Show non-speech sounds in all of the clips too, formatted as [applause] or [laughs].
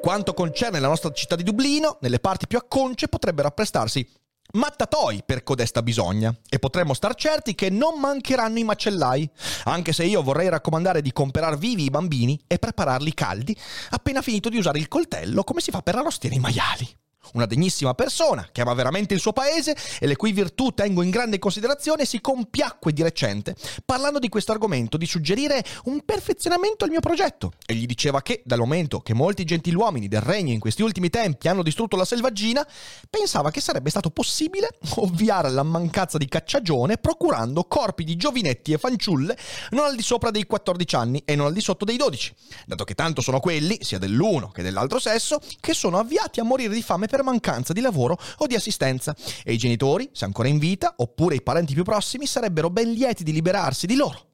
Quanto concerne la nostra città di Dublino, nelle parti più acconce potrebbero apprestarsi mattatoi per codesta bisogna e potremmo star certi che non mancheranno i macellai, anche se io vorrei raccomandare di comperar vivi i bambini e prepararli caldi appena finito di usare il coltello come si fa per arrostire i maiali. Una degnissima persona che ama veramente il suo paese e le cui virtù tengo in grande considerazione si compiacque di recente parlando di questo argomento di suggerire un perfezionamento al mio progetto. E gli diceva che dal momento che molti gentiluomini del regno in questi ultimi tempi hanno distrutto la selvaggina pensava che sarebbe stato possibile ovviare alla mancanza di cacciagione procurando corpi di giovinetti e fanciulle non al di sopra dei 14 anni e non al di sotto dei 12 dato che tanto sono quelli sia dell'uno che dell'altro sesso che sono avviati a morire di fame per mancanza di lavoro o di assistenza e i genitori, se ancora in vita, oppure i parenti più prossimi, sarebbero ben lieti di liberarsi di loro.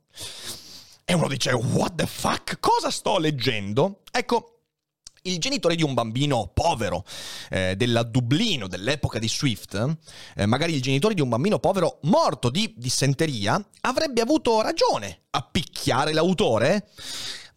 E uno dice, what the fuck? Cosa sto leggendo? Ecco, il genitore di un bambino povero eh, della Dublino dell'epoca di Swift, eh, magari il genitore di un bambino povero morto di dissenteria, avrebbe avuto ragione a picchiare l'autore?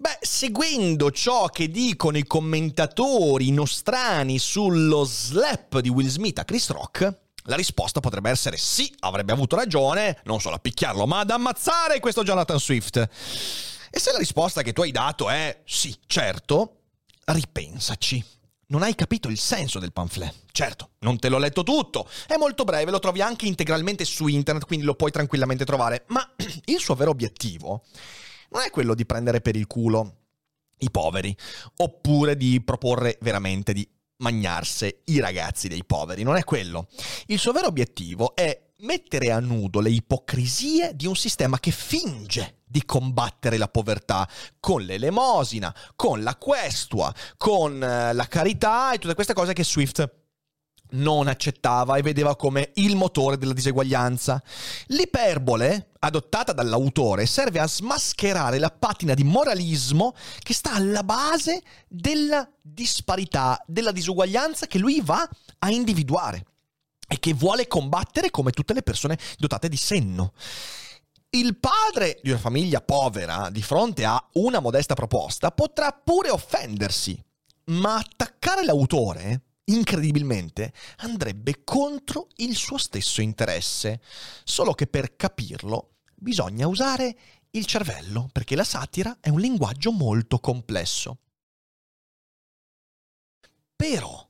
Beh, seguendo ciò che dicono i commentatori nostrani sullo slap di Will Smith a Chris Rock, la risposta potrebbe essere sì, avrebbe avuto ragione, non solo a picchiarlo, ma ad ammazzare questo Jonathan Swift. E se la risposta che tu hai dato è sì, certo, ripensaci. Non hai capito il senso del pamphlet. Certo, non te l'ho letto tutto. È molto breve, lo trovi anche integralmente su internet, quindi lo puoi tranquillamente trovare. Ma [clears throat] il suo vero obiettivo non è quello di prendere per il culo i poveri, oppure di proporre veramente di magnarsi i ragazzi dei poveri, non è quello. Il suo vero obiettivo è mettere a nudo le ipocrisie di un sistema che finge di combattere la povertà con l'elemosina, con la questua, con eh, la carità e tutte queste cose che Swift non accettava e vedeva come il motore della diseguaglianza. L'iperbole, adottata dall'autore, serve a smascherare la patina di moralismo che sta alla base della disparità, della disuguaglianza che lui va a individuare e che vuole combattere come tutte le persone dotate di senno. Il padre di una famiglia povera, di fronte a una modesta proposta, potrà pure offendersi, ma attaccare l'autore incredibilmente, andrebbe contro il suo stesso interesse. Solo che per capirlo bisogna usare il cervello, perché la satira è un linguaggio molto complesso. Però,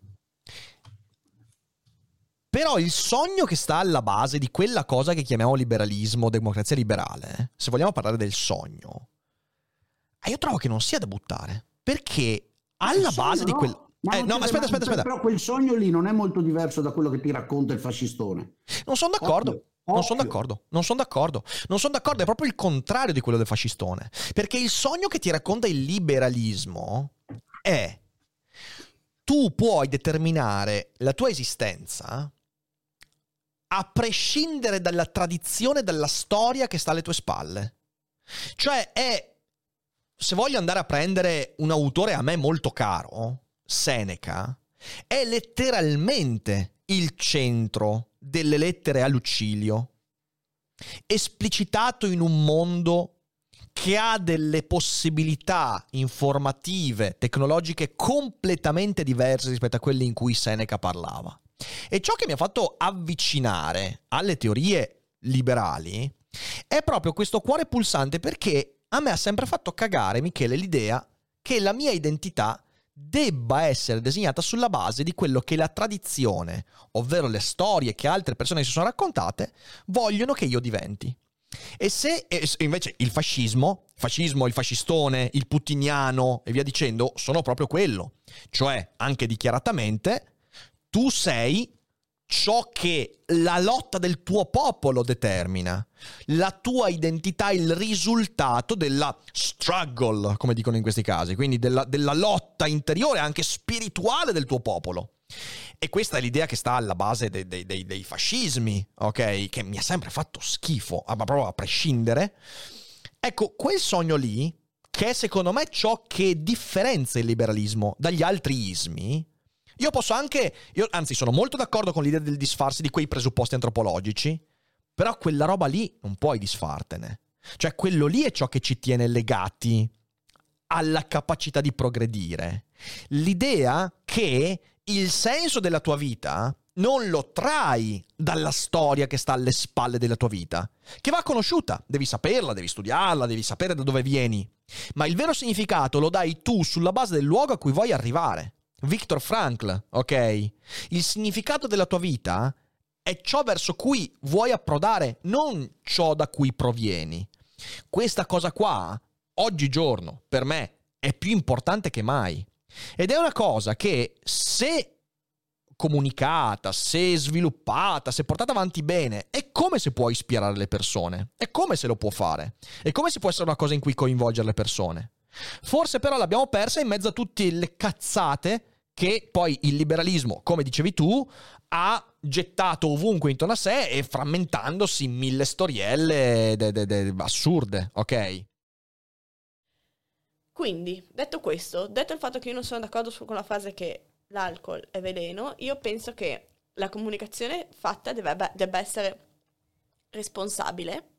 però il sogno che sta alla base di quella cosa che chiamiamo liberalismo, democrazia liberale, se vogliamo parlare del sogno, io trovo che non sia da buttare, perché alla base di quel... Ma eh, no, ma aspetta, aspetta, aspetta. Però quel sogno lì non è molto diverso da quello che ti racconta il fascistone. Non sono d'accordo. Occhio. Non sono d'accordo, non sono d'accordo, non sono d'accordo, è proprio il contrario di quello del fascistone. Perché il sogno che ti racconta il liberalismo è tu puoi determinare la tua esistenza a prescindere dalla tradizione, dalla storia che sta alle tue spalle. Cioè è, se voglio andare a prendere un autore a me molto caro, Seneca è letteralmente il centro delle lettere a Lucilio, esplicitato in un mondo che ha delle possibilità informative, tecnologiche completamente diverse rispetto a quelle in cui Seneca parlava. E ciò che mi ha fatto avvicinare alle teorie liberali è proprio questo cuore pulsante perché a me ha sempre fatto cagare, Michele, l'idea che la mia identità debba essere disegnata sulla base di quello che la tradizione, ovvero le storie che altre persone si sono raccontate, vogliono che io diventi. E se invece il fascismo, fascismo, il fascistone, il putiniano e via dicendo, sono proprio quello. Cioè, anche dichiaratamente, tu sei ciò che la lotta del tuo popolo determina. La tua identità è il risultato della struggle, come dicono in questi casi, quindi della, della lotta interiore, anche spirituale del tuo popolo. E questa è l'idea che sta alla base dei, dei, dei, dei fascismi, ok? Che mi ha sempre fatto schifo, ma proprio a prescindere. Ecco, quel sogno lì, che è secondo me ciò che differenzia il liberalismo dagli altri ismi, io posso anche, io anzi sono molto d'accordo con l'idea del disfarsi di quei presupposti antropologici, però quella roba lì non puoi disfartene. Cioè quello lì è ciò che ci tiene legati alla capacità di progredire. L'idea che il senso della tua vita non lo trai dalla storia che sta alle spalle della tua vita, che va conosciuta, devi saperla, devi studiarla, devi sapere da dove vieni, ma il vero significato lo dai tu sulla base del luogo a cui vuoi arrivare. Viktor Frankl, ok? Il significato della tua vita è ciò verso cui vuoi approdare, non ciò da cui provieni. Questa cosa qua, oggigiorno, per me, è più importante che mai. Ed è una cosa che se comunicata, se sviluppata, se portata avanti bene, è come se può ispirare le persone, è come se lo può fare, è come se può essere una cosa in cui coinvolgere le persone. Forse però l'abbiamo persa in mezzo a tutte le cazzate che poi il liberalismo, come dicevi tu, ha gettato ovunque intorno a sé e frammentandosi in mille storielle de, de, de, assurde, ok? Quindi, detto questo, detto il fatto che io non sono d'accordo con la frase che l'alcol è veleno, io penso che la comunicazione fatta debba, debba essere responsabile.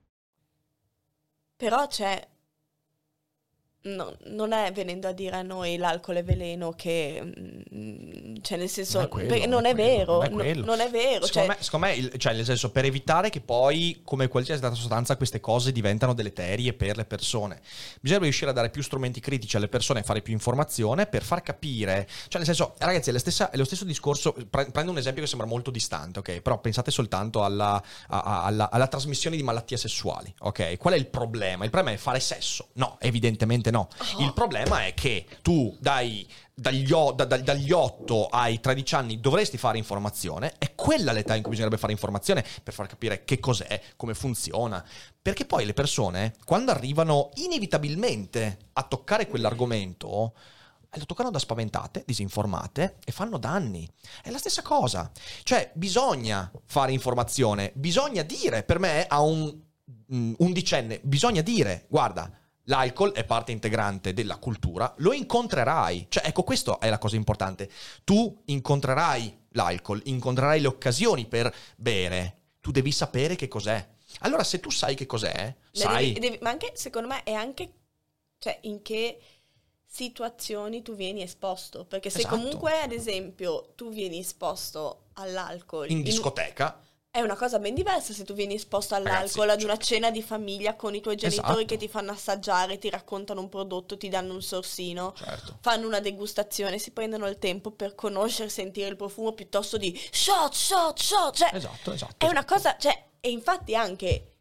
Però c'è No, non è venendo a dire a noi l'alcol è veleno che mm, cioè nel senso non è, quello, non non è, è vero non è, no, non è vero secondo, cioè, me, secondo me il, cioè nel senso per evitare che poi come qualsiasi altra sostanza queste cose diventano deleterie per le persone. Bisogna riuscire a dare più strumenti critici alle persone fare più informazione per far capire cioè nel senso ragazzi è, stessa, è lo stesso discorso prendo un esempio che sembra molto distante ok? Però pensate soltanto alla, a, alla, alla trasmissione di malattie sessuali ok? Qual è il problema? Il problema è fare sesso. No evidentemente no. Oh. Il problema è che tu dai, dagli, da, dagli, 8 ai 13 anni dovresti fare informazione, è quella l'età in cui bisognerebbe fare informazione per far capire che cos'è, come funziona. Perché poi le persone, quando arrivano inevitabilmente a toccare quell'argomento, eh, lo toccano da spaventate, disinformate e fanno danni. È la stessa cosa. Cioè, bisogna fare informazione, bisogna dire, per me a un mm, undicenne, bisogna dire, guarda, L'alcol è parte integrante della cultura, lo incontrerai. Cioè, ecco, questa è la cosa importante. Tu incontrerai l'alcol, incontrerai le occasioni per bere. Tu devi sapere che cos'è. Allora, se tu sai che cos'è, sai... Devi, devi, ma anche, secondo me, è anche... Cioè, in che situazioni tu vieni esposto. Perché se esatto. comunque, ad esempio, tu vieni esposto all'alcol... In discoteca... In è una cosa ben diversa se tu vieni esposto all'alcol Ragazzi, ad una cena di famiglia con i tuoi genitori esatto. che ti fanno assaggiare, ti raccontano un prodotto, ti danno un sorsino, certo. fanno una degustazione, si prendono il tempo per conoscere, sentire il profumo piuttosto di shot, shot, shot. Cioè, esatto, esatto. È una cosa, cioè, e infatti anche,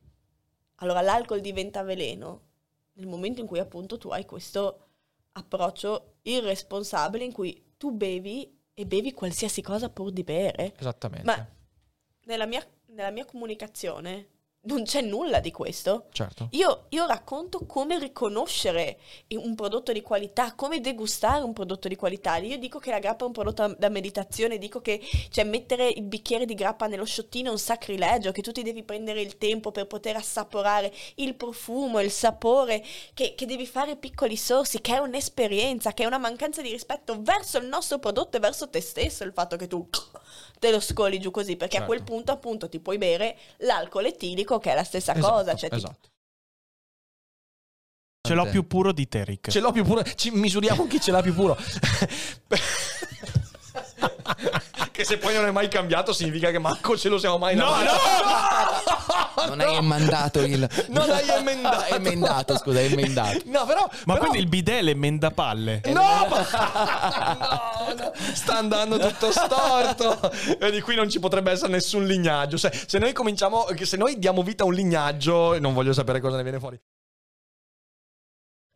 allora l'alcol diventa veleno nel momento in cui appunto tu hai questo approccio irresponsabile in cui tu bevi e bevi qualsiasi cosa pur di bere. Esattamente. Ma nella mia, nella mia comunicazione non c'è nulla di questo. Certo. Io, io, racconto come riconoscere un prodotto di qualità, come degustare un prodotto di qualità. Io dico che la grappa è un prodotto da meditazione, dico che cioè, mettere il bicchiere di grappa nello sciottino è un sacrilegio, che tu ti devi prendere il tempo per poter assaporare il profumo, il sapore, che, che devi fare piccoli sorsi, che è un'esperienza, che è una mancanza di rispetto verso il nostro prodotto e verso te stesso il fatto che tu te lo scoli giù così, perché certo. a quel punto appunto ti puoi bere l'alcol etilico che è la stessa esatto, cosa. Cioè esatto. Ti... Ce l'ho più puro di te, Rick. Ce l'ho più puro. Ci misuriamo chi ce l'ha più puro. [laughs] che se poi non è mai cambiato significa che manco ce lo siamo mai No, no! Non hai emendato il... Non hai emendato. emendato, scusa, hai emendato. No, però... Ma però- quindi il bidet le mendapalle? No, ma- [laughs] no, no, sta andando tutto storto. E di qui non ci potrebbe essere nessun lignaggio. Se, se noi cominciamo, se noi diamo vita a un lignaggio, non voglio sapere cosa ne viene fuori.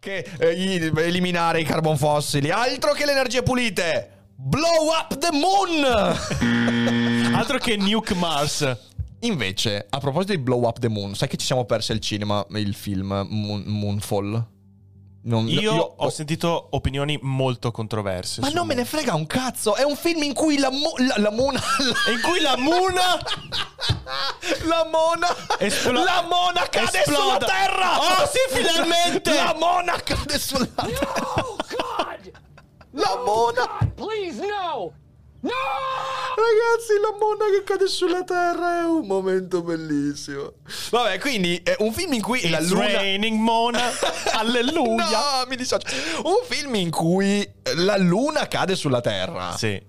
Che eh, eliminare i carbon fossili, altro che le energie pulite. Blow up the moon! [laughs] Altro che Nuke Mars. Invece, a proposito di Blow Up the Moon, sai che ci siamo persi al cinema il film Moon- Moonfall? Non- Io, ho ho- sentito opinioni molto controverse. Ma non me ne frega un cazzo. È un film in cui la, mo- la, la mona. E [laughs] in cui la Muna [laughs] La mona. Esplo- la mona cade esploda. sulla terra. Oh, sì, finalmente! La mona cade sulla terra. La mona. Please, no! No! Ragazzi, la mona che cade sulla terra è un momento bellissimo. Vabbè, quindi è un film in cui la It's luna. raining Mona. [laughs] Alleluia. No, mi dissocio. Un film in cui la luna cade sulla terra. Sì.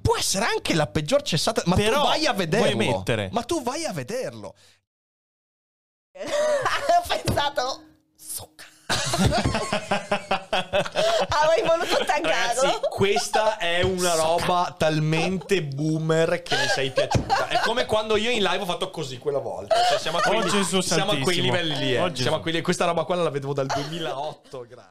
Può essere anche la peggior cessata. Ma Però tu vai a vederlo. vuoi mettere? Ma tu vai a vederlo. [laughs] Ho pensato... Succa. [laughs] Avrei voluto taggarlo. questa è una roba talmente boomer che mi sei piaciuta. È come quando io in live ho fatto così quella volta. Cioè, siamo a quei, Oh, Gesù siamo a quei livelli lì. eh. Oh, Gesù. Siamo a quei- questa roba qua la vedevo dal 2008. grazie.